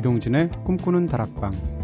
이동진의 꿈꾸는 다락방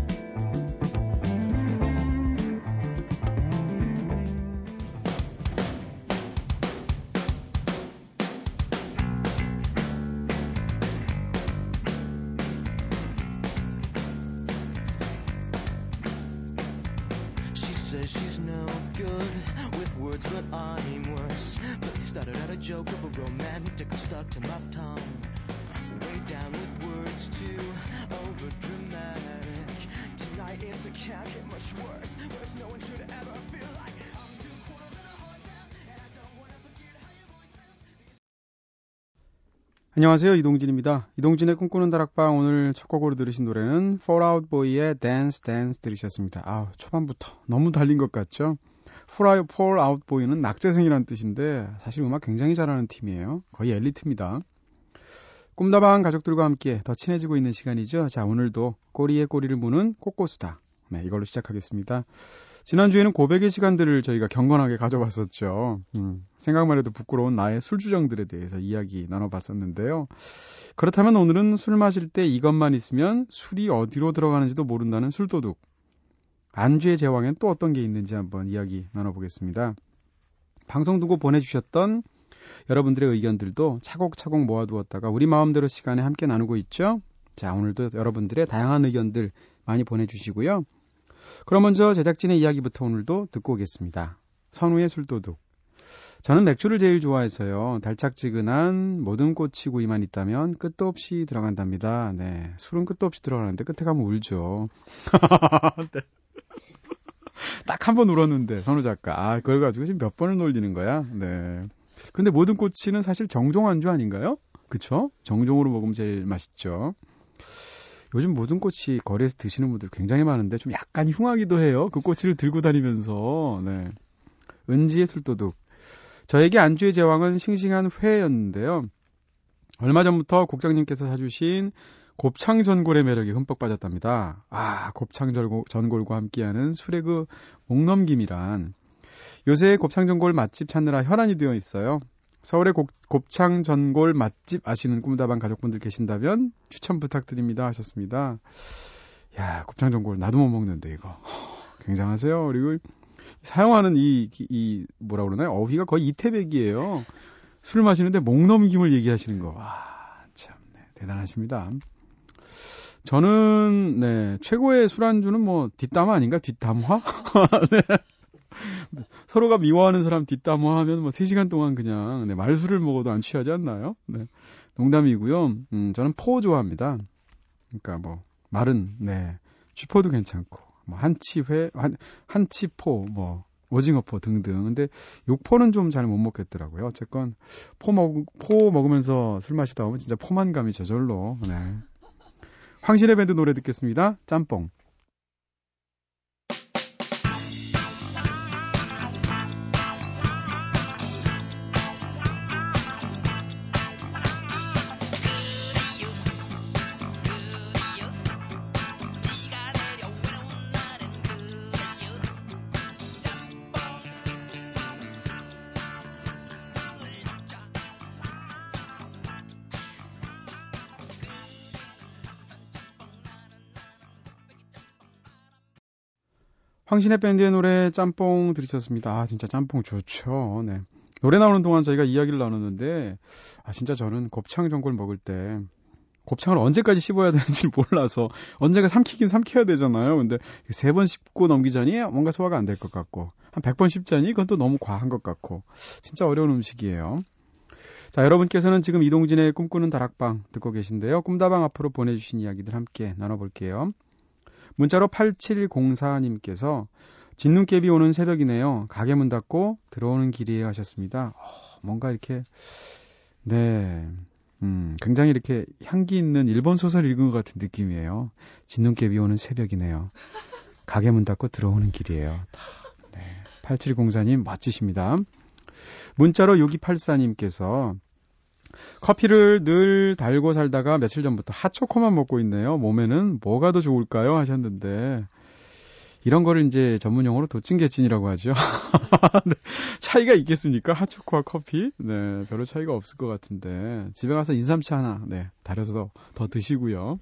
안녕하세요. 이동진입니다. 이동진의 꿈꾸는 다락방 오늘 첫 곡으로 들으신 노래는 Fallout Boy의 Dance Dance 들으셨습니다. 아, 초반부터 너무 달린 것 같죠? Fallout Boy는 낙제생이라는 뜻인데 사실 음악 굉장히 잘하는 팀이에요. 거의 엘리트입니다. 꿈다방 가족들과 함께 더 친해지고 있는 시간이죠. 자, 오늘도 꼬리에 꼬리를 무는 꽃고수다. 네, 이걸로 시작하겠습니다. 지난주에는 고백의 시간들을 저희가 경건하게 가져봤었죠. 음, 생각만 해도 부끄러운 나의 술주정들에 대해서 이야기 나눠봤었는데요. 그렇다면 오늘은 술 마실 때 이것만 있으면 술이 어디로 들어가는지도 모른다는 술도둑. 안주의 제왕엔 또 어떤 게 있는지 한번 이야기 나눠보겠습니다. 방송 두고 보내주셨던 여러분들의 의견들도 차곡차곡 모아두었다가 우리 마음대로 시간에 함께 나누고 있죠. 자, 오늘도 여러분들의 다양한 의견들 많이 보내주시고요. 그럼 먼저 제작진의 이야기부터 오늘도 듣고 오겠습니다. 선우의 술도둑. 저는 맥주를 제일 좋아해서요. 달짝지근한 모든 꽃이 구이만 있다면 끝도 없이 들어간답니다. 네. 술은 끝도 없이 들어가는데 끝에 가면 울죠. 네. 딱한 번 울었는데, 선우 작가. 아, 그걸 가지고 지금 몇 번을 놀리는 거야? 네. 근데 모든 꽃이는 사실 정종 안주 아닌가요? 그쵸? 정종으로 먹으면 제일 맛있죠. 요즘 모든 꽃이 거리에서 드시는 분들 굉장히 많은데 좀 약간 흉하기도 해요. 그 꼬치를 들고 다니면서. 네. 은지의 술도둑. 저에게 안주의 제왕은 싱싱한 회였는데요. 얼마 전부터 국장님께서 사주신 곱창 전골의 매력에 흠뻑 빠졌답니다. 아, 곱창 전골과 함께하는 술의 그 목넘김이란 요새 곱창 전골 맛집 찾느라 혈안이 되어 있어요. 서울의 곱, 곱창 전골 맛집 아시는 꿈다방 가족분들 계신다면 추천 부탁드립니다 하셨습니다. 야, 곱창 전골 나도 못 먹는데 이거. 굉장하세요. 그리고 사용하는 이, 이 뭐라 그러나요? 어휘가 거의 이태백이에요. 술 마시는데 목 넘김을 얘기하시는 거. 와, 참 네, 대단하십니다. 저는 네, 최고의 술안주는 뭐 뒷담화 아닌가? 뒷담화? 네. 서로가 미워하는 사람 뒷담화하면 뭐 3시간 동안 그냥 네, 말술을 먹어도 안 취하지 않나요? 네. 농담이고요. 음, 저는 포 좋아합니다. 그러니까 뭐 말은 네. 쥐포도 괜찮고 뭐 한치회 한 한치포 뭐 오징어포 등등. 근데 육포는 좀 잘 못 먹겠더라고요. 어쨌건 포 먹, 포 먹으면서 술 마시다 보면 진짜 포만감이 저절로. 네. 황신혜 밴드 노래 듣겠습니다. 짬뽕. 황신의 밴드의 노래 짬뽕 들으셨습니다. 아, 진짜 짬뽕 좋죠. 네. 노래 나오는 동안 저희가 이야기를 나눴는데, 아, 진짜 저는 곱창 전골 먹을 때, 곱창을 언제까지 씹어야 되는지 몰라서, 언제가 삼키긴 삼켜야 되잖아요. 근데 세 번 씹고 넘기자니 뭔가 소화가 안 될 것 같고, 한 100번 씹자니 그건 또 너무 과한 것 같고, 진짜 어려운 음식이에요. 자, 여러분께서는 지금 이동진의 꿈꾸는 다락방 듣고 계신데요. 꿈다방 앞으로 보내주신 이야기들 함께 나눠볼게요. 문자로 8704님께서 진눈깨비 오는 새벽이네요. 가게 문 닫고 들어오는 길이에요 하셨습니다. 어, 뭔가 이렇게 네. 음, 굉장히 이렇게 향기 있는 일본 소설 읽은 것 같은 느낌이에요. 진눈깨비 오는 새벽이네요. 가게 문 닫고 들어오는 길이에요. 네. 8704님 멋지십니다. 문자로 6284님께서 커피를 늘 달고 살다가 며칠 전부터 핫초코만 먹고 있네요. 몸에는 뭐가 더 좋을까요? 하셨는데 이런 거를 이제 전문 용어로 도찐개찐이라고 하죠. 네. 차이가 있겠습니까? 핫초코와 커피? 네, 별로 차이가 없을 것 같은데 집에 가서 인삼차 하나 네, 달여서 더, 더 드시고요.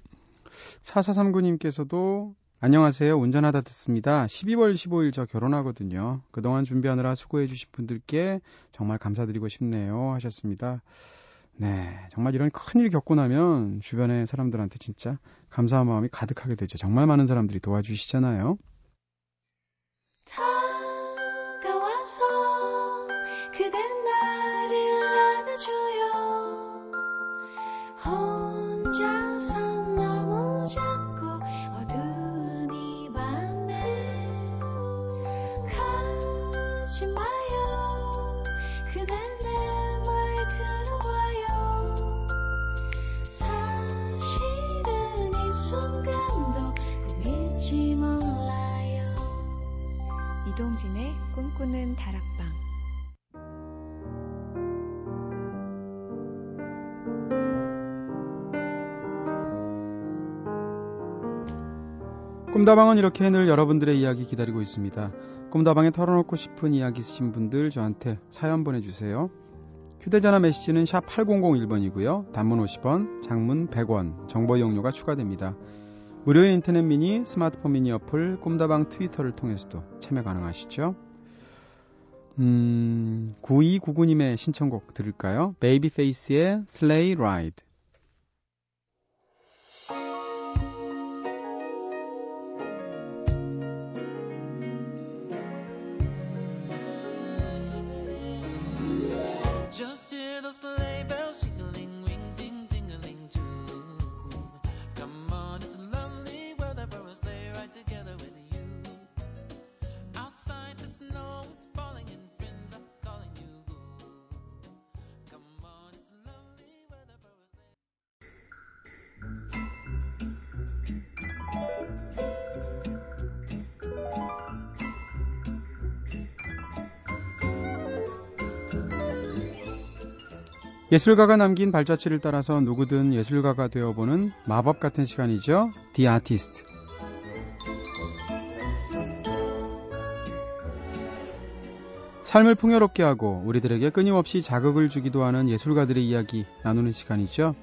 4439님께서도 안녕하세요. 운전하다 듣습니다. 12월 15일 저 결혼하거든요. 그동안 준비하느라 수고해주신 분들께 정말 감사드리고 싶네요. 하셨습니다. 네. 정말 이런 큰일 겪고 나면 주변의 사람들한테 진짜 감사한 마음이 가득하게 되죠. 정말 많은 사람들이 도와주시잖아요. 이동진의 꿈꾸는 다락방 꿈다방은 이렇게 늘 여러분들의 이야기 기다리고 있습니다. 꿈다방에 털어놓고 싶은 이야기 있으신 분들 저한테 사연 보내주세요. 휴대전화 메시지는 샵 8001번이고요. 단문 50원, 장문 100원, 정보 이용료가 추가됩니다. 무료인 인터넷 미니, 스마트폰 미니 어플, 꿈다방 트위터를 통해서도 참여 가능하시죠. 음, 9299님의 신청곡 들을까요? 베이비페이스의 Sleigh Ride. 예술가가 남긴 발자취를 따라서 누구든 예술가가 되어보는 마법 같은 시간이죠. The Artist. 삶을 풍요롭게 하고 우리들에게 끊임없이 자극을 주기도 하는 예술가들의 이야기 나누는 시간이죠.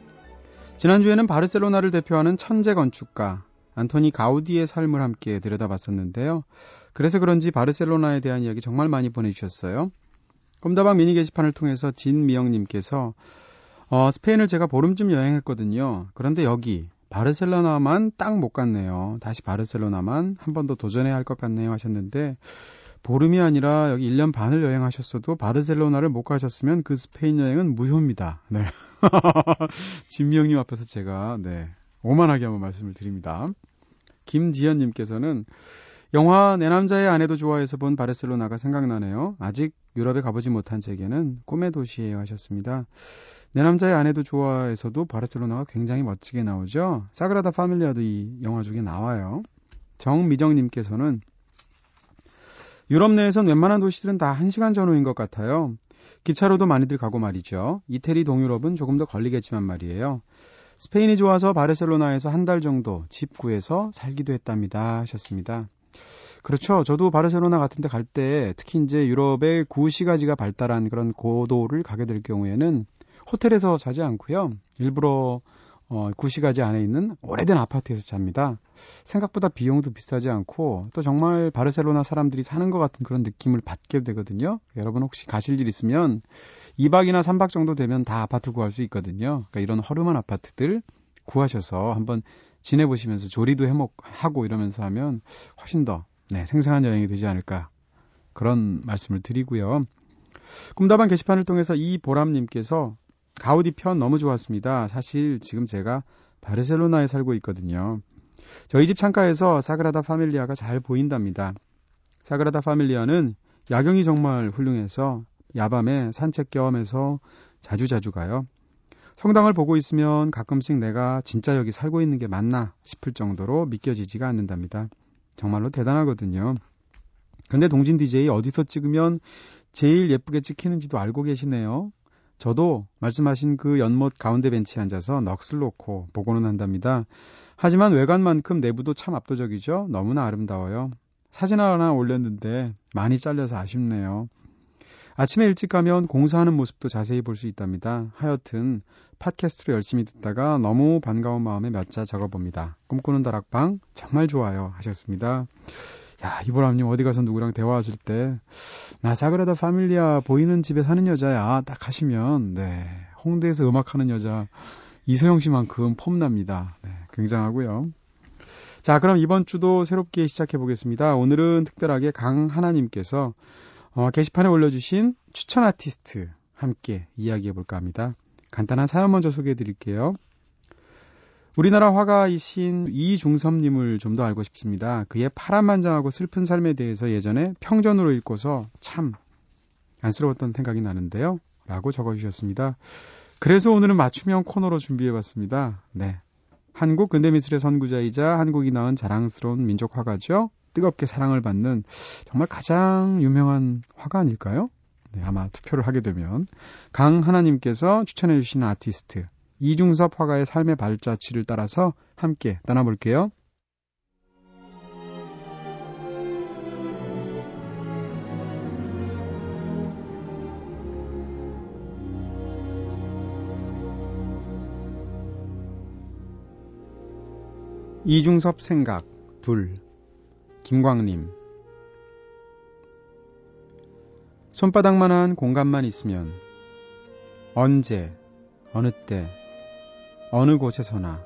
지난주에는 바르셀로나를 대표하는 천재 건축가 안토니 가우디의 삶을 함께 들여다봤었는데요. 그래서 그런지 바르셀로나에 대한 이야기 정말 많이 보내주셨어요. 꿈다방 미니 게시판을 통해서 진미영님께서 어, 스페인을 제가 보름쯤 여행했거든요. 그런데 여기 바르셀로나만 딱 못 갔네요. 다시 바르셀로나만 한 번 더 도전해야 할 것 같네요 하셨는데 보름이 아니라 여기 1년 반을 여행하셨어도 바르셀로나를 못 가셨으면 그 스페인 여행은 무효입니다. 네. 진미영님 앞에서 제가 네 오만하게 한번 말씀을 드립니다. 김지연님께서는 영화 내 남자의 아내도 좋아해서 본 바르셀로나가 생각나네요. 아직 유럽에 가보지 못한 제게는 꿈의 도시예요 하셨습니다. 내 남자의 아내도 좋아해서도 바르셀로나가 굉장히 멋지게 나오죠. 사그라다 파밀리아도 이 영화 중에 나와요. 정미정님께서는 유럽 내에선 웬만한 도시들은 다 1시간 전후인 것 같아요. 기차로도 많이들 가고 말이죠. 이태리 동유럽은 조금 더 걸리겠지만 말이에요. 스페인이 좋아서 바르셀로나에서 한 달 정도 집 구해서 살기도 했답니다 하셨습니다. 그렇죠. 저도 바르셀로나 같은 데 갈 때 특히 이제 유럽의 구시가지가 발달한 그런 고도를 가게 될 경우에는 호텔에서 자지 않고요. 일부러 어, 구시가지 안에 있는 오래된 아파트에서 잡니다. 생각보다 비용도 비싸지 않고 또 정말 바르셀로나 사람들이 사는 것 같은 그런 느낌을 받게 되거든요. 여러분 혹시 가실 일 있으면 2박이나 3박 정도 되면 다 아파트 구할 수 있거든요. 그러니까 이런 허름한 아파트들 구하셔서 한번 지내보시면서 조리도 해먹 하고 이러면서 하면 훨씬 더 네, 생생한 여행이 되지 않을까 그런 말씀을 드리고요. 꿈다방 게시판을 통해서 이보람님께서 가우디 편 너무 좋았습니다. 사실 지금 제가 바르셀로나에 살고 있거든요. 저희 집 창가에서 사그라다 파밀리아가 잘 보인답니다. 사그라다 파밀리아는 야경이 정말 훌륭해서 야밤에 산책 겸해서 자주자주 가요. 성당을 보고 있으면 가끔씩 내가 진짜 여기 살고 있는 게 맞나 싶을 정도로 믿겨지지가 않는답니다. 정말로 대단하거든요. 근데 동진 DJ 어디서 찍으면 제일 예쁘게 찍히는지도 알고 계시네요. 저도 말씀하신 그 연못 가운데 벤치에 앉아서 넋을 놓고 보고는 한답니다. 하지만 외관만큼 내부도 참 압도적이죠. 너무나 아름다워요. 사진 하나 올렸는데 많이 잘려서 아쉽네요. 아침에 일찍 가면 공사하는 모습도 자세히 볼 수 있답니다. 하여튼 팟캐스트로 열심히 듣다가 너무 반가운 마음에 몇 자 적어봅니다. 꿈꾸는 다락방 정말 좋아요 하셨습니다. 야 이보람님 어디 가서 누구랑 대화하실 때 나 사그라다 파밀리아 보이는 집에 사는 여자야 딱 하시면 네 홍대에서 음악하는 여자 이소영 씨만큼 폼납니다. 네, 굉장하고요. 자 그럼 이번 주도 새롭게 시작해 보겠습니다. 오늘은 특별하게 강하나님께서 어, 게시판에 올려주신 추천 아티스트 함께 이야기해 볼까 합니다. 간단한 사연 먼저 소개해 드릴게요. 우리나라 화가이신 이중섭님을 좀 더 알고 싶습니다. 그의 파란만장하고 슬픈 삶에 대해서 예전에 평전으로 읽고서 참 안쓰러웠던 생각이 나는데요. 라고 적어주셨습니다. 그래서 오늘은 맞춤형 코너로 준비해봤습니다. 네. 한국 근대미술의 선구자이자 한국이 낳은 자랑스러운 민족 화가죠. 뜨겁게 사랑을 받는 정말 가장 유명한 화가 아닐까요? 네, 아마 투표를 하게 되면 강 하나님께서 추천해 주신 아티스트 이중섭 화가의 삶의 발자취를 따라서 함께 떠나볼게요. 이중섭 생각 둘 김광림 손바닥만한 공간만 있으면 언제 어느 때 어느 곳에서나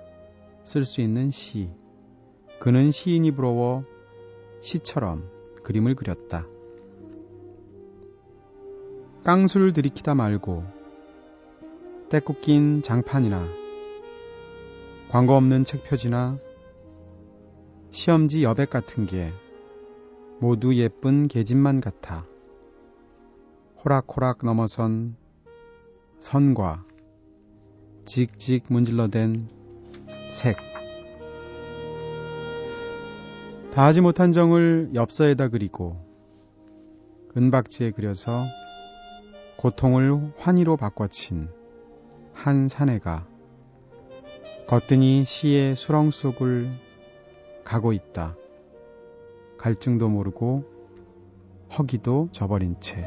쓸 수 있는 시 그는 시인이 부러워 시처럼 그림을 그렸다. 깡수를 들이키다 말고 때꼽 낀 장판이나 광고 없는 책 표지나 시험지 여백 같은 게 모두 예쁜 계집만 같아. 호락호락 넘어선 선과 직직 문질러댄 색. 다하지 못한 정을 엽서에다 그리고 은박지에 그려서 고통을 환희로 바꿔친 한 사내가 거뜬히 시의 수렁 속을 가고 있다. 갈증도 모르고 허기도 저버린 채.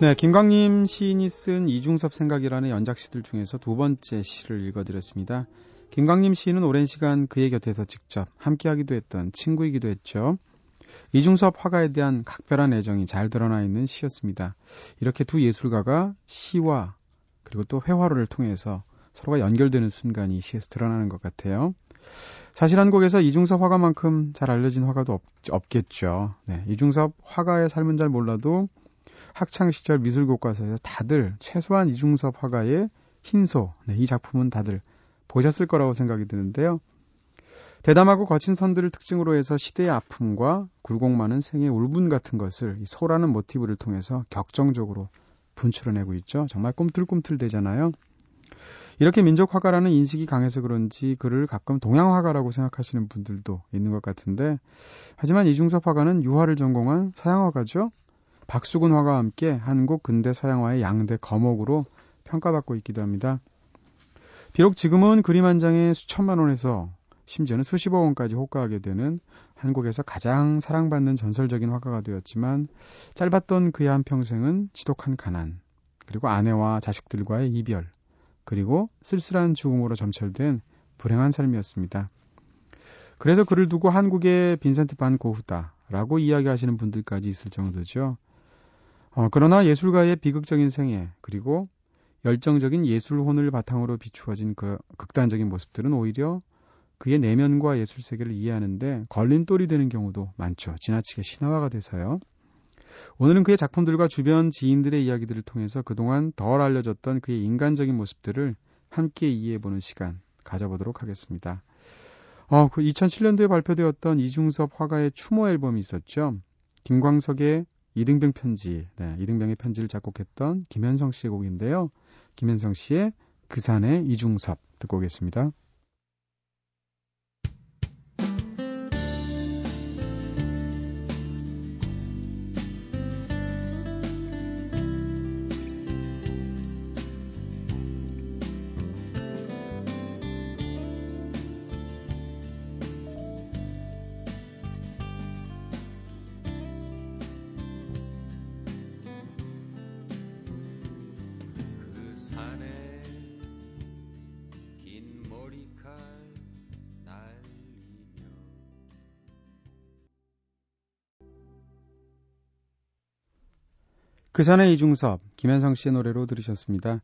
네, 김광림 시인이 쓴 이중섭 생각이라는 연작시들 중에서 두 번째 시를 읽어드렸습니다. 김광림 시인은 오랜 시간 그의 곁에서 직접 함께하기도 했던 친구이기도 했죠. 이중섭 화가에 대한 각별한 애정이 잘 드러나 있는 시였습니다. 이렇게 두 예술가가 시와 그리고 또 회화를 통해서 서로가 연결되는 순간이 시에서 드러나는 것 같아요. 사실 한국에서 이중섭 화가만큼 잘 알려진 화가도 없, 겠죠 네, 이중섭 화가의 삶은 잘 몰라도 학창 시절 미술 교과서에서 다들 최소한 이중섭 화가의 흰소, 네, 이 작품은 다들 보셨을 거라고 생각이 드는데요. 대담하고 거친 선들을 특징으로 해서 시대의 아픔과 굴곡 많은 생의 울분 같은 것을 이 소라는 모티브를 통해서 격정적으로 분출해내고 있죠. 정말 꿈틀꿈틀 되잖아요. 이렇게 민족 화가라는 인식이 강해서 그런지 그를 가끔 동양 화가라고 생각하시는 분들도 있는 것 같은데 하지만 이중섭 화가는 유화를 전공한 서양 화가죠. 박수근 화가와 함께 한국 근대 서양화의 양대 거목으로 평가받고 있기도 합니다. 비록 지금은 그림 한 장에 수천만 원에서 심지어는 수십억 원까지 호가하게 되는 한국에서 가장 사랑받는 전설적인 화가가 되었지만 짧았던 그의 한 평생은 지독한 가난, 그리고 아내와 자식들과의 이별, 그리고 쓸쓸한 죽음으로 점철된 불행한 삶이었습니다. 그래서 그를 두고 한국의 빈센트 반 고흐다라고 이야기하시는 분들까지 있을 정도죠. 어, 그러나 예술가의 비극적인 생애, 그리고 열정적인 예술혼을 바탕으로 비추어진 그 극단적인 모습들은 오히려 그의 내면과 예술 세계를 이해하는데 걸림돌이 되는 경우도 많죠. 지나치게 신화화가 돼서요. 오늘은 그의 작품들과 주변 지인들의 이야기들을 통해서 그동안 덜 알려졌던 그의 인간적인 모습들을 함께 이해해보는 시간 가져보도록 하겠습니다. 어, 그 2007년도에 발표되었던 이중섭 화가의 추모 앨범이 있었죠. 김광석의 이등병 편지, 네, 이등병의 편지를 작곡했던 김현성 씨의 곡인데요. 김현성 씨의 그 산의 이중섭 듣고 오겠습니다. 그 전에 이중섭, 김현성 씨의 노래로 들으셨습니다.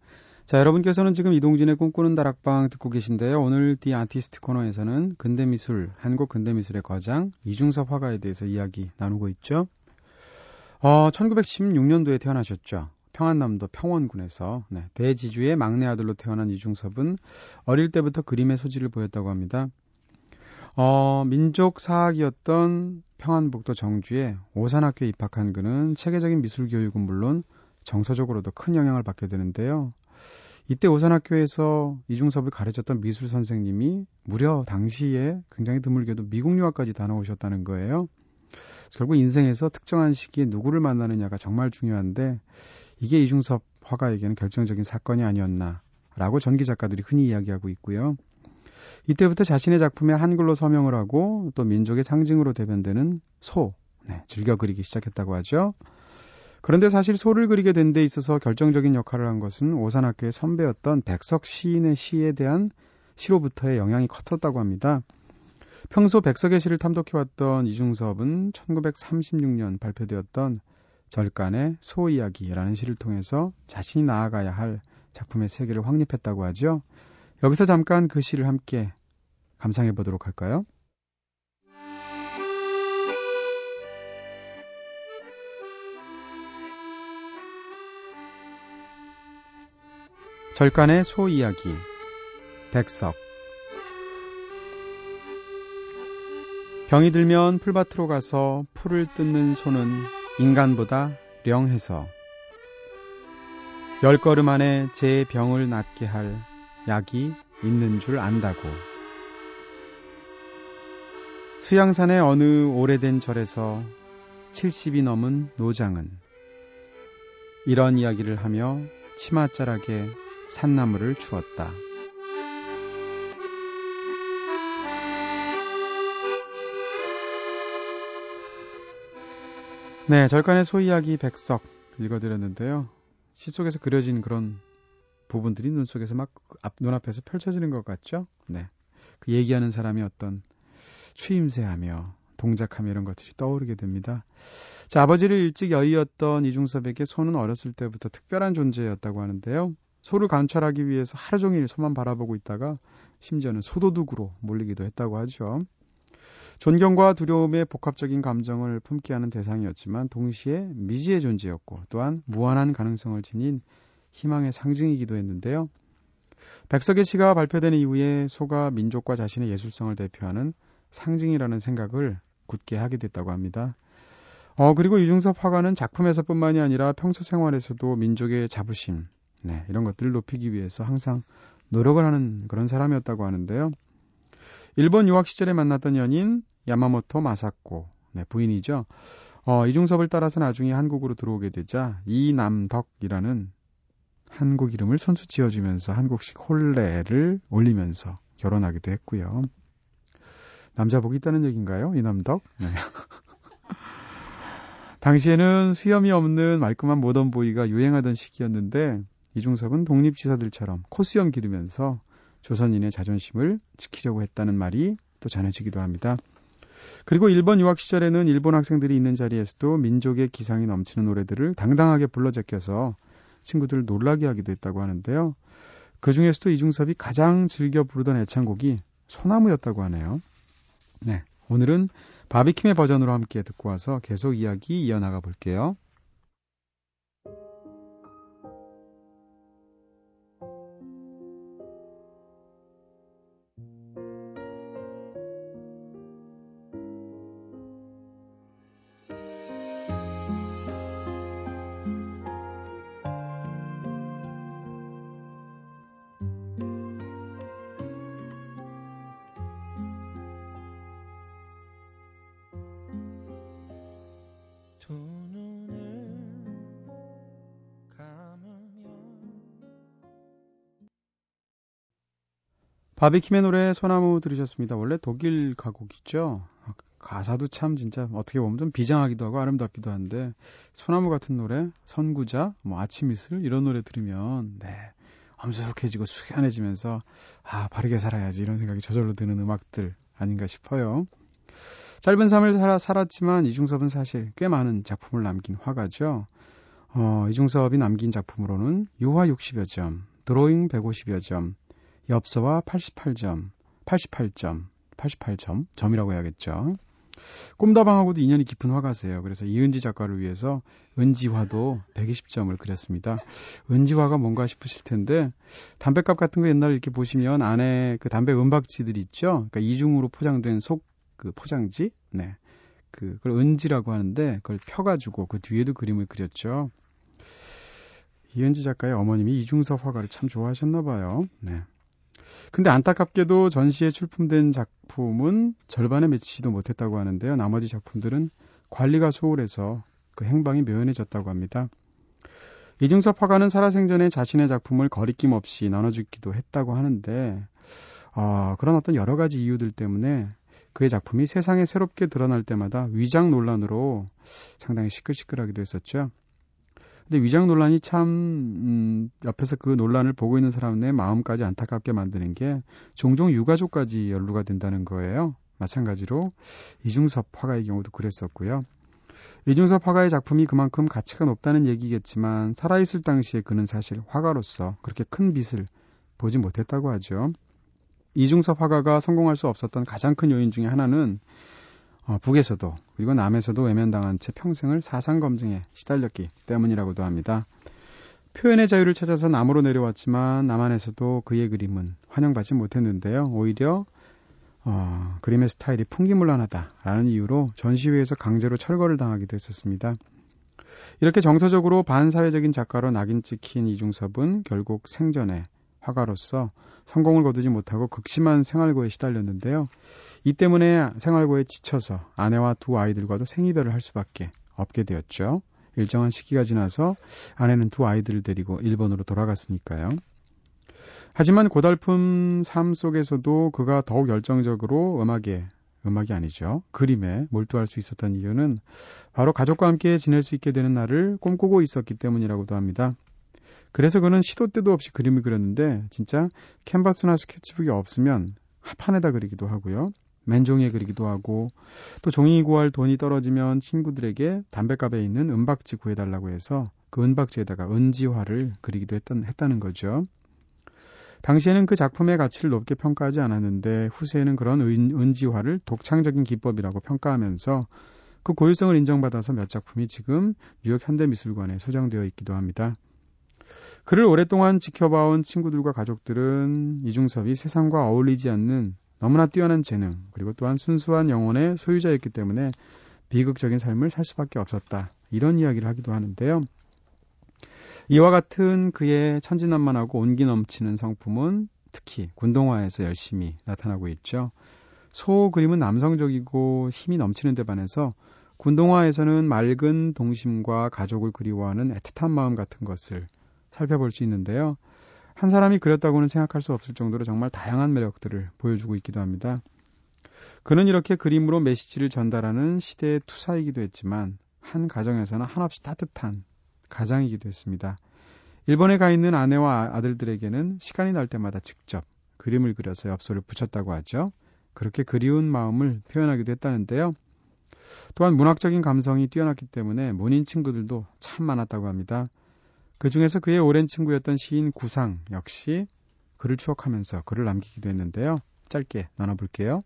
자, 여러분께서는 지금 이동진의 꿈꾸는 다락방 듣고 계신데요. 오늘 디 아티스트 코너에서는 근대미술, 한국 근대미술의 거장 이중섭 화가에 대해서 이야기 나누고 있죠. 어, 1916년도에 태어나셨죠. 평안남도 평원군에서 네, 대지주의 막내 아들로 태어난 이중섭은 어릴 때부터 그림의 소질을 보였다고 합니다. 어, 민족 사학이었던 평안북도 정주에 오산학교에 입학한 그는 체계적인 미술 교육은 물론 정서적으로도 큰 영향을 받게 되는데요. 이때 오산학교에서 이중섭을 가르쳤던 미술 선생님이 무려 당시에 굉장히 드물게도 미국 유학까지 다녀오셨다는 거예요. 결국 인생에서 특정한 시기에 누구를 만나느냐가 정말 중요한데 이게 이중섭 화가에게는 결정적인 사건이 아니었나라고 전기 작가들이 흔히 이야기하고 있고요. 이때부터 자신의 작품에 한글로 서명을 하고 또 민족의 상징으로 대변되는 소, 네, 즐겨 그리기 시작했다고 하죠. 그런데 사실 소를 그리게 된 데 있어서 결정적인 역할을 한 것은 오산학교의 선배였던 백석 시인의 시에 대한 시로부터의 영향이 컸었다고 합니다. 평소 백석의 시를 탐독해왔던 이중섭은 1936년 발표되었던 절간의 소 이야기라는 시를 통해서 자신이 나아가야 할 작품의 세계를 확립했다고 하죠. 여기서 잠깐 그 시를 함께 감상해 보도록 할까요? 절간의 소 이야기 백석 병이 들면 풀밭으로 가서 풀을 뜯는 소는 인간보다 령해서 열 걸음 안에 제 병을 낫게 할 약이 있는 줄 안다고. 수양산의 어느 오래된 절에서 70이 넘은 노장은 이런 이야기를 하며 치맛자락에 산나물을 주었다. 네, 절간의 소이야기 백석 읽어드렸는데요. 시 속에서 그려진 그런 부분들이 눈 속에서 막 앞, 눈앞에서 펼쳐지는 것 같죠? 네. 그 얘기하는 사람이 어떤 추임새하며 동작하며 이런 것들이 떠오르게 됩니다. 자, 아버지를 일찍 여의었던 이중섭에게 소는 어렸을 때부터 특별한 존재였다고 하는데요. 소를 관찰하기 위해서 하루 종일 소만 바라보고 있다가 심지어는 소도둑으로 몰리기도 했다고 하죠. 존경과 두려움의 복합적인 감정을 품게 하는 대상이었지만 동시에 미지의 존재였고 또한 무한한 가능성을 지닌 희망의 상징이기도 했는데요. 백석의 시가 발표된 이후에 소가 민족과 자신의 예술성을 대표하는 상징이라는 생각을 굳게 하게 됐다고 합니다. 어, 그리고 이중섭 화가는 작품에서뿐만이 아니라 평소 생활에서도 민족의 자부심, 네, 이런 것들을 높이기 위해서 항상 노력을 하는 그런 사람이었다고 하는데요. 일본 유학 시절에 만났던 연인 야마모토 마사코, 네, 부인이죠. 어, 이중섭을 따라서 나중에 한국으로 들어오게 되자 이남덕이라는 한국 이름을 선수 지어주면서 한국식 혼례를 올리면서 결혼하기도 했고요. 남자 복이 있다는 얘기인가요? 이남덕? 네. 당시에는 수염이 없는 말끔한 모던 보이가 유행하던 시기였는데 이중섭은 독립지사들처럼 코수염 기르면서 조선인의 자존심을 지키려고 했다는 말이 또 전해지기도 합니다. 그리고 일본 유학 시절에는 일본 학생들이 있는 자리에서도 민족의 기상이 넘치는 노래들을 당당하게 불러 제껴서 친구들을 놀라게 하기도 했다고 하는데요. 그 중에서도 이중섭이 가장 즐겨 부르던 애창곡이 소나무였다고 하네요. 네. 오늘은 바비킴의 버전으로 함께 듣고 와서 계속 이야기 이어나가 볼게요. 바비킴의 노래 소나무 들으셨습니다. 원래 독일 가곡이죠. 가사도 참 진짜 어떻게 보면 좀 비장하기도 하고 아름답기도 한데 소나무 같은 노래, 선구자, 뭐 아침 이슬 이런 노래 들으면 네 엄숙해지고 숙연해지면서 아 바르게 살아야지 이런 생각이 저절로 드는 음악들 아닌가 싶어요. 짧은 삶을 살아, 살았지만 이중섭은 사실 꽤 많은 작품을 남긴 화가죠. 어, 이중섭이 남긴 작품으로는 유화 60여 점, 드로잉 150여 점, 엽서와 88점, 88점, 88점, 점이라고 해야겠죠. 꿈다방하고도 인연이 깊은 화가세요. 그래서 이은지 작가를 위해서 은지화도 120점을 그렸습니다. 은지화가 뭔가 싶으실 텐데 담배값 같은 거 옛날에 이렇게 보시면 안에 그 담배 은박지들 있죠. 그러니까 이중으로 포장된 속 그 포장지, 네, 그 그걸 은지라고 하는데 그걸 펴가지고 그 뒤에도 그림을 그렸죠. 이은지 작가의 어머님이 이중섭 화가를 참 좋아하셨나 봐요. 네. 근데 안타깝게도 전시에 출품된 작품은 절반에 맺히지도 못했다고 하는데요. 나머지 작품들은 관리가 소홀해서 그 행방이 묘연해졌다고 합니다. 이중섭 화가는 살아생전에 자신의 작품을 거리낌 없이 나눠주기도 했다고 하는데, 어, 그런 어떤 여러 가지 이유들 때문에 그의 작품이 세상에 새롭게 드러날 때마다 위장 논란으로 상당히 시끌시끌하기도 했었죠. 근데 위장 논란이 참 음, 옆에서 그 논란을 보고 있는 사람의 마음까지 안타깝게 만드는 게 종종 유가족까지 연루가 된다는 거예요. 마찬가지로 이중섭 화가의 경우도 그랬었고요. 이중섭 화가의 작품이 그만큼 가치가 높다는 얘기겠지만 살아있을 당시에 그는 사실 화가로서 그렇게 큰 빛을 보지 못했다고 하죠. 이중섭 화가가 성공할 수 없었던 가장 큰 요인 중에 하나는 어, 북에서도 그리고 남에서도 외면당한 채 평생을 사상 검증에 시달렸기 때문이라고도 합니다. 표현의 자유를 찾아서 남으로 내려왔지만 남한에서도 그의 그림은 환영받지 못했는데요. 오히려 어, 그림의 스타일이 풍기물란하다라는 이유로 전시회에서 강제로 철거를 당하기도 했었습니다. 이렇게 정서적으로 반사회적인 작가로 낙인 찍힌 이중섭은 결국 생전에 화가로서 성공을 거두지 못하고 극심한 생활고에 시달렸는데요. 이 때문에 생활고에 지쳐서 아내와 두 아이들과도 생이별을 할 수밖에 없게 되었죠. 일정한 시기가 지나서 아내는 두 아이들을 데리고 일본으로 돌아갔으니까요. 하지만 고달픈 삶 속에서도 그가 더욱 열정적으로 음악에 음악이 아니죠. 그림에 몰두할 수 있었던 이유는 바로 가족과 함께 지낼 수 있게 되는 날을 꿈꾸고 있었기 때문이라고도 합니다. 그래서 그는 시도 때도 없이 그림을 그렸는데 진짜 캔버스나 스케치북이 없으면 합판에다 그리기도 하고요. 맨종이에 그리기도 하고 또 종이 구할 돈이 떨어지면 친구들에게 담배값에 있는 은박지 구해달라고 해서 그 은박지에다가 은지화를 그리기도 했던, 했다는 거죠. 당시에는 그 작품의 가치를 높게 평가하지 않았는데 후세에는 그런 은, 은지화를 독창적인 기법이라고 평가하면서 그 고유성을 인정받아서 몇 작품이 지금 뉴욕 현대미술관에 소장되어 있기도 합니다. 그를 오랫동안 지켜봐온 친구들과 가족들은 이중섭이 세상과 어울리지 않는 너무나 뛰어난 재능 그리고 또한 순수한 영혼의 소유자였기 때문에 비극적인 삶을 살 수밖에 없었다. 이런 이야기를 하기도 하는데요. 이와 같은 그의 천진난만하고 온기 넘치는 성품은 특히 군동화에서 열심히 나타나고 있죠. 소 그림은 남성적이고 힘이 넘치는 데 반해서 군동화에서는 맑은 동심과 가족을 그리워하는 애틋한 마음 같은 것을 살펴볼 수 있는데요. 한 사람이 그렸다고는 생각할 수 없을 정도로 정말 다양한 매력들을 보여주고 있기도 합니다. 그는 이렇게 그림으로 메시지를 전달하는 시대의 투사이기도 했지만 한 가정에서는 한없이 따뜻한 가장이기도 했습니다. 일본에 가 있는 아내와 아들들에게는 시간이 날 때마다 직접 그림을 그려서 엽서를 붙였다고 하죠. 그렇게 그리운 마음을 표현하기도 했다는데요. 또한 문학적인 감성이 뛰어났기 때문에 문인 친구들도 참 많았다고 합니다. 그 중에서 그의 오랜 친구였던 시인 구상 역시 그를 추억하면서 글을 남기기도 했는데요. 짧게 나눠볼게요.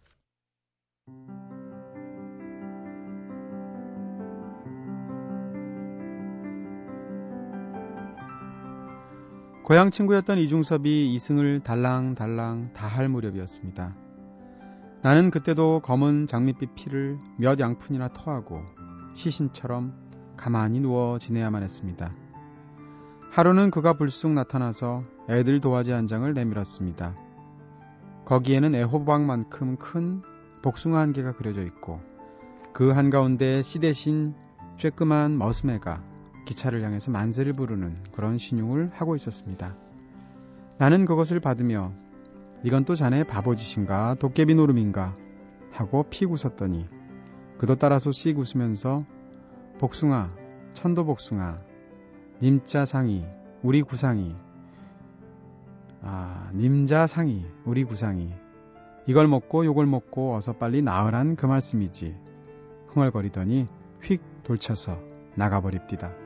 고향 친구였던 이중섭이 이승을 달랑달랑 다 할 무렵이었습니다. 나는 그때도 검은 장밋빛 피를 몇 양푼이나 토하고 시신처럼 가만히 누워 지내야만 했습니다. 하루는 그가 불쑥 나타나서 애들 도화지 한 장을 내밀었습니다. 거기에는 애호박만큼 큰 복숭아 한 개가 그려져 있고 그 한가운데 씨 대신 쬐끄만 머스매가 기차를 향해서 만세를 부르는 그런 신용을 하고 있었습니다. 나는 그것을 받으며 이건 또 자네 바보짓인가 도깨비 노름인가 하고 픽 웃었더니 그도 따라서 씩 웃으면서 복숭아 천도복숭아 님자 상이 우리 구상이 아 님자 상이 우리 구상이 이걸 먹고 요걸 먹고 어서 빨리 나으란 그 말씀이지 흥얼거리더니 휙 돌쳐서 나가버립디다.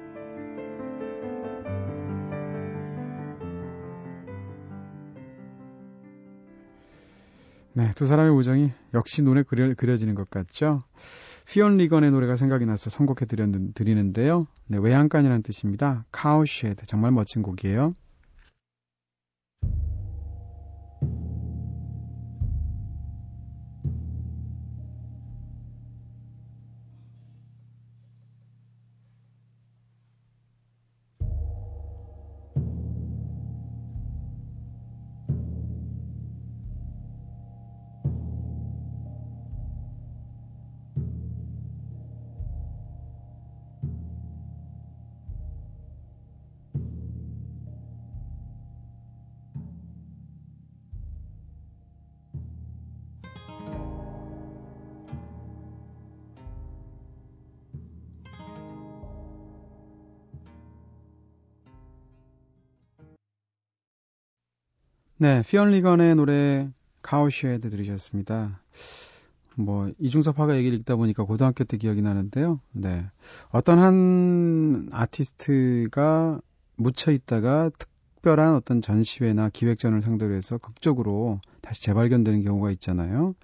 네, 두 사람의 우정이 역시 눈에 그려, 그려지는 것 같죠? Fionn Regan의 노래가 생각이 나서 선곡해 드리는데요. 네, 외양간이라는 뜻입니다. Cowshed 정말 멋진 곡이에요. 네, Fionn Regan의 노래 Cowshed 들으셨습니다. 뭐 이중섭 화가 얘기를 읽다 보니까 고등학교 때 기억이 나는데요. 네. 어떤 한 아티스트가 묻혀 있다가 특 별한 어떤 전시회나 기획전을 상대로 해서 극적으로 다시 재발견되는 경우가 있잖아요.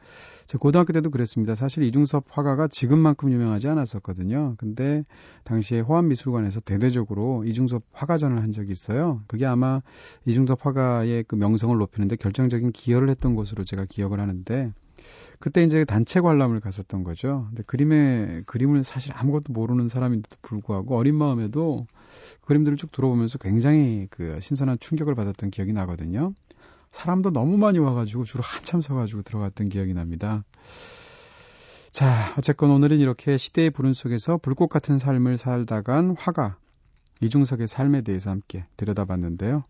제 고등학교 때도 그랬습니다. 사실 이중섭 화가가 지금만큼 유명하지 않았었거든요. 근데 당시에 호암미술관에서 대대적으로 이중섭 화가전을 한 적이 있어요. 그게 아마 이중섭 화가의 그 명성을 높이는데 결정적인 기여를 했던 것으로 제가 기억을 하는데 그때 이제 단체 관람을 갔었던 거죠. 근데 그림의 그림을 사실 아무것도 모르는 사람인데도 불구하고 어린 마음에도 그 그림들을 쭉 들어보면서 굉장히 그 신선한 충격을 받았던 기억이 나거든요. 사람도 너무 많이 와가지고 주로 한참 서가지고 들어갔던 기억이 납니다. 자, 어쨌건 오늘은 이렇게 시대의 부른 속에서 불꽃 같은 삶을 살다간 화가 이중석의 삶에 대해서 함께 들여다봤는데요.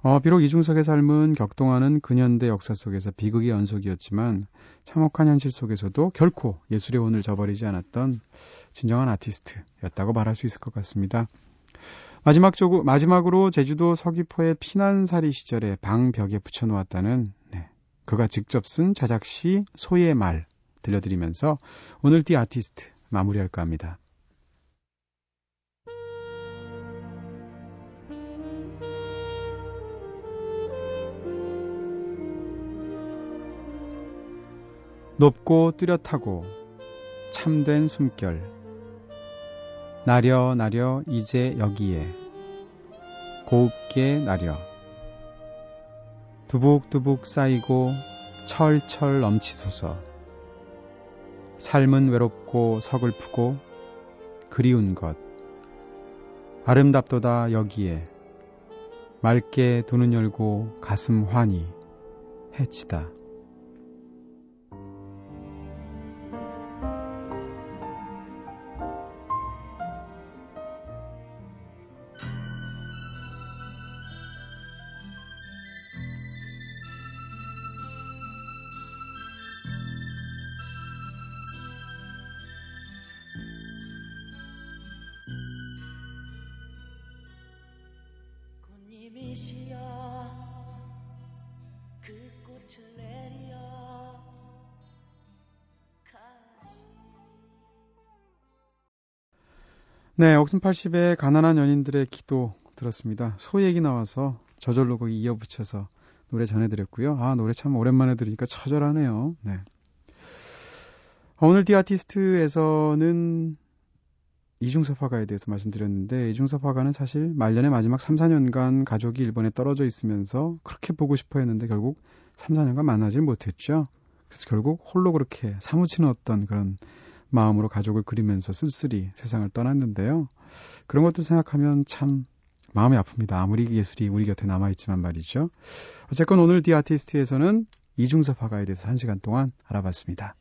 어, 비록 이중석의 삶은 격동하는 근현대 역사 속에서 비극의 연속이었지만 참혹한 현실 속에서도 결코 예술의 혼을 저버리지 않았던 진정한 아티스트였다고 말할 수 있을 것 같습니다. 마지막 쪽, 마지막으로 제주도 서귀포의 피난살이 시절에 방벽에 붙여놓았다는 네, 그가 직접 쓴 자작시 소의 말 들려드리면서 오늘 디 아티스트 마무리할까 합니다. 높고 뚜렷하고 참된 숨결. 나려 나려 이제 여기에. 곱게 나려. 두북두북 쌓이고 철철 넘치소서. 삶은 외롭고 서글프고 그리운 것. 아름답도다 여기에. 맑게 두눈 열고 가슴 환히 해치다 네, 옥슨 80의 가난한 연인들의 기도 들었습니다. 소 얘기 나와서 저절로 거기 이어붙여서 노래 전해드렸고요. 아, 노래 참 오랜만에 들으니까 처절하네요. 네. 오늘 디 아티스트에서는 이중섭 화가에 대해서 말씀드렸는데 이중섭 화가는 사실 말년의 마지막 3, 4년간 가족이 일본에 떨어져 있으면서 그렇게 보고 싶어 했는데 결국 3, 4년간 만나질 못했죠. 그래서 결국 홀로 그렇게 사무치는 어떤 그런 마음으로 가족을 그리면서 쓸쓸히 세상을 떠났는데요. 그런 것들 생각하면 참 마음이 아픕니다. 아무리 예술이 우리 곁에 남아있지만 말이죠. 어쨌건 오늘 디 아티스트에서는 이중섭 화가에 대해서 한 시간 동안 알아봤습니다.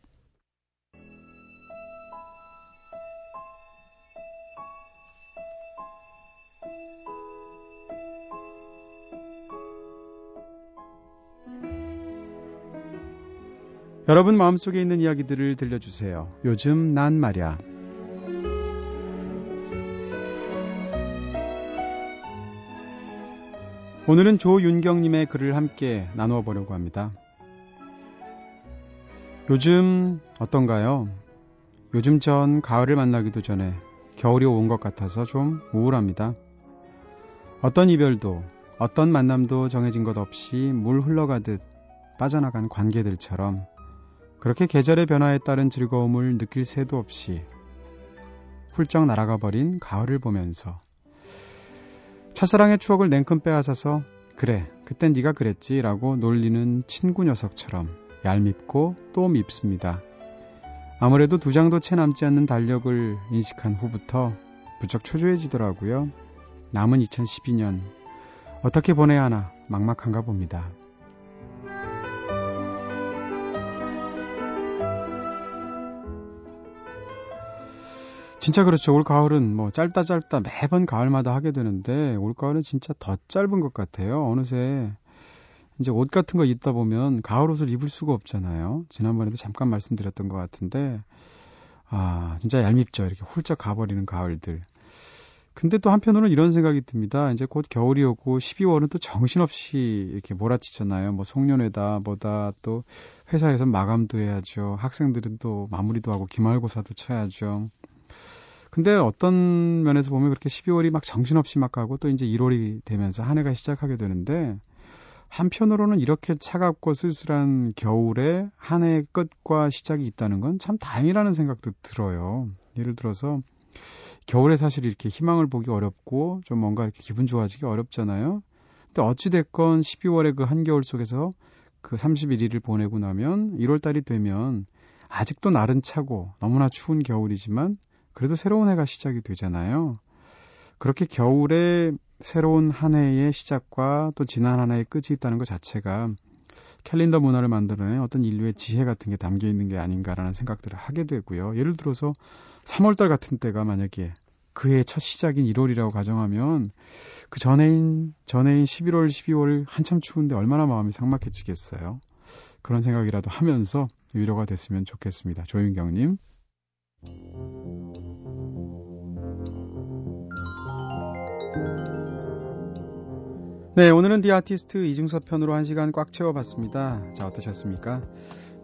여러분 마음속에 있는 이야기들을 들려주세요. 요즘 난 말야. 오늘은 조윤경님의 글을 함께 나누어 보려고 합니다. 요즘 어떤가요? 요즘 전 가을을 만나기도 전에 겨울이 온 것 같아서 좀 우울합니다. 어떤 이별도, 어떤 만남도 정해진 것 없이 물 흘러가듯 빠져나간 관계들처럼 그렇게 계절의 변화에 따른 즐거움을 느낄 새도 없이 훌쩍 날아가 버린 가을을 보면서 첫사랑의 추억을 냉큼 빼앗아서 그래 그땐 네가 그랬지라고 놀리는 친구 녀석처럼 얄밉고 또 밉습니다. 아무래도 두 장도 채 남지 않는 달력을 인식한 후부터 부쩍 초조해지더라고요. 남은 2012년 어떻게 보내야 하나 막막한가 봅니다. 진짜 그렇죠. 올 가을은 뭐 짧다 짧다 매번 가을마다 하게 되는데 올 가을은 진짜 더 짧은 것 같아요. 어느새 이제 옷 같은 거 입다 보면 가을 옷을 입을 수가 없잖아요. 지난번에도 잠깐 말씀드렸던 것 같은데 아 진짜 얄밉죠. 이렇게 훌쩍 가버리는 가을들. 근데 또 한편으로는 이런 생각이 듭니다. 이제 곧 겨울이 오고 12월은 또 정신없이 이렇게 몰아치잖아요. 뭐 송년회다 뭐다 또 회사에서 마감도 해야죠. 학생들은 또 마무리도 하고 기말고사도 쳐야죠. 근데 어떤 면에서 보면 그렇게 12월이 막 정신없이 막 가고 또 이제 1월이 되면서 한 해가 시작하게 되는데 한편으로는 이렇게 차갑고 쓸쓸한 겨울에 한 해의 끝과 시작이 있다는 건 참 다행이라는 생각도 들어요. 예를 들어서 겨울에 사실 이렇게 희망을 보기 어렵고 좀 뭔가 이렇게 기분 좋아지기 어렵잖아요. 근데 어찌됐건 12월의 그 한겨울 속에서 그 31일을 보내고 나면 1월 달이 되면 아직도 날은 차고 너무나 추운 겨울이지만 그래도 새로운 해가 시작이 되잖아요. 그렇게 겨울에 새로운 한 해의 시작과 또 지난 한 해의 끝이 있다는 것 자체가 캘린더 문화를 만들어낸 어떤 인류의 지혜 같은 게 담겨 있는 게 아닌가라는 생각들을 하게 되고요. 예를 들어서 3월달 같은 때가 만약에 그해 첫 시작인 1월이라고 가정하면 그 전해인 전해인 11월, 12월 한참 추운데 얼마나 마음이 삭막해지겠어요. 그런 생각이라도 하면서 위로가 됐으면 좋겠습니다. 조윤경님. 네, 오늘은 디 아티스트 이중섭 편으로 한 시간 꽉 채워봤습니다. 자, 어떠셨습니까?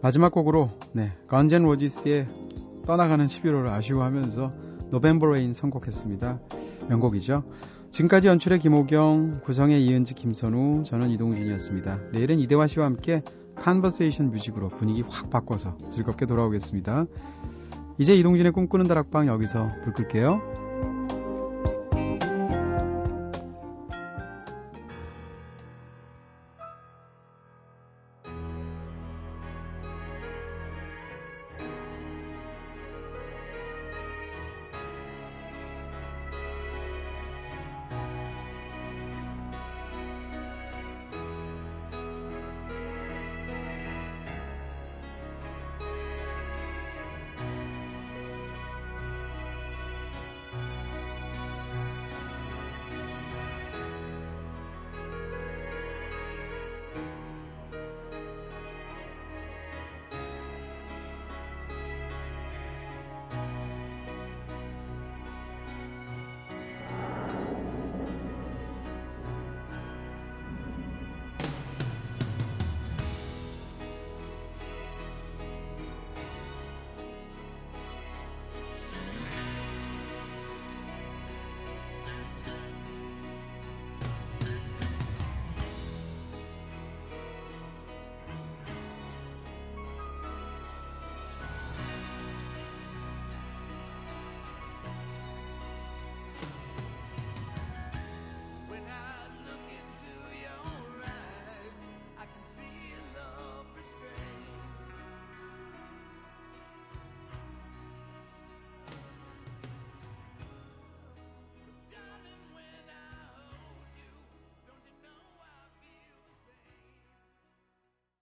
마지막 곡으로, 네, Guns N' Roses의 떠나가는 11월을 아쉬워하면서 November Rain 선곡했습니다. 명곡이죠. 지금까지 연출의 김호경, 구성의 이은지, 김선우, 저는 이동진이었습니다. 내일은 이대화 씨와 함께 conversation music으로 분위기 확 바꿔서 즐겁게 돌아오겠습니다. 이제 이동진의 꿈꾸는 다락방 여기서 불 끌게요.